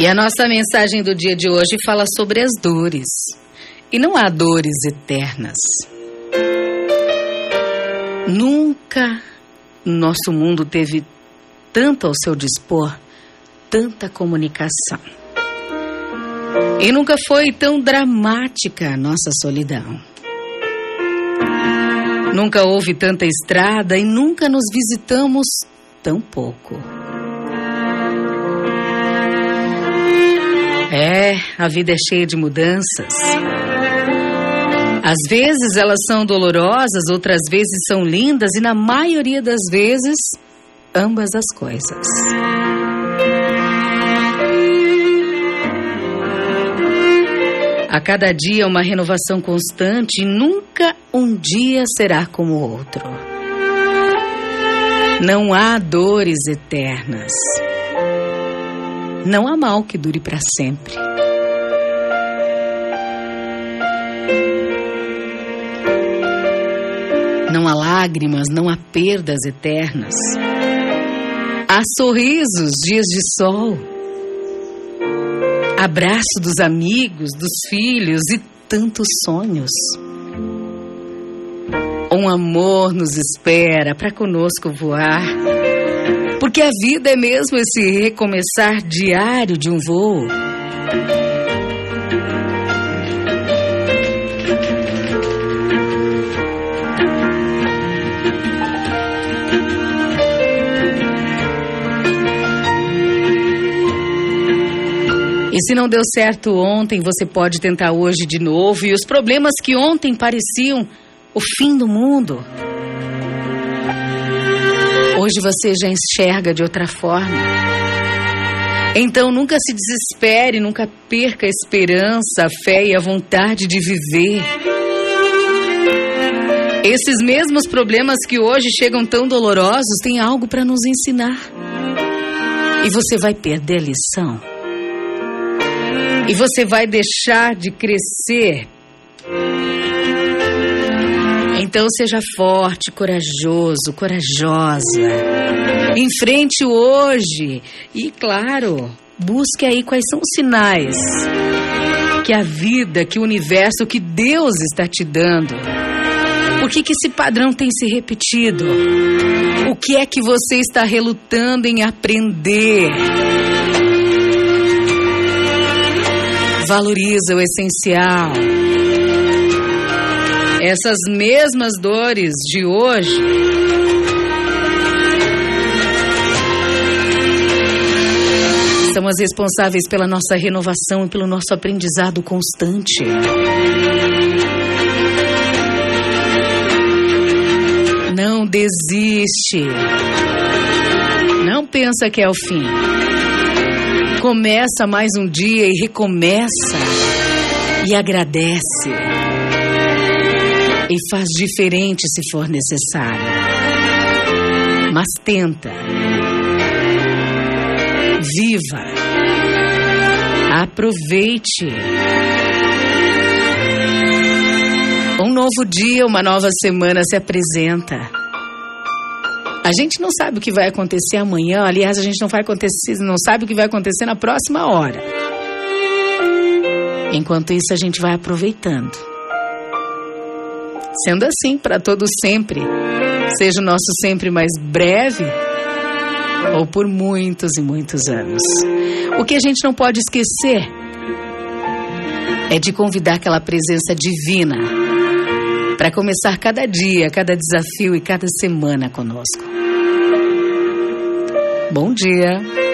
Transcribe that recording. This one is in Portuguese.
E a nossa mensagem do dia de hoje fala sobre as dores. E não há dores eternas. Nunca nosso mundo teve tanto ao seu dispor, tanta comunicação. E nunca foi tão dramática a nossa solidão. Nunca houve tanta estrada e nunca nos visitamos tão pouco. É, a vida é cheia de mudanças. Às vezes elas são dolorosas, outras vezes são lindas e na maioria das vezes, ambas as coisas. A cada dia uma renovação constante e nunca um dia será como o outro. Não há dores eternas. Não há mal que dure para sempre. Não há lágrimas, não há perdas eternas. Há sorrisos, dias de sol. Abraço dos amigos, dos filhos e tantos sonhos. Um amor nos espera para conosco voar. Porque a vida é mesmo esse recomeçar diário de um voo. E se não deu certo ontem, você pode tentar hoje de novo. E os problemas que ontem pareciam o fim do mundo, hoje você já enxerga de outra forma. Então nunca se desespere, nunca perca a esperança, a fé e a vontade de viver. Esses mesmos problemas que hoje chegam tão dolorosos têm algo para nos ensinar. E você vai perder a lição. E você vai deixar de crescer. Então seja forte, corajoso, corajosa. Enfrente hoje. E claro, busque aí quais são os sinais que a vida, que o universo, que Deus está te dando. Por que, que esse padrão tem se repetido? O que é que você está relutando em aprender? Valoriza o essencial. Essas mesmas dores de hoje são as responsáveis pela nossa renovação e pelo nosso aprendizado constante. Não desiste. Não pensa que é o fim. Começa mais um dia e recomeça. E agradece. E faz diferente se for necessário. Mas tenta. Viva. Aproveite. Um novo dia, uma nova semana se apresenta. A gente não sabe o que vai acontecer amanhã, aliás, a gente não vai acontecer, não sabe o que vai acontecer na próxima hora. Enquanto isso, a gente vai aproveitando. Sendo assim para todos sempre, seja o nosso sempre mais breve ou por muitos e muitos anos. O que a gente não pode esquecer é de convidar aquela presença divina para começar cada dia, cada desafio e cada semana conosco. Bom dia.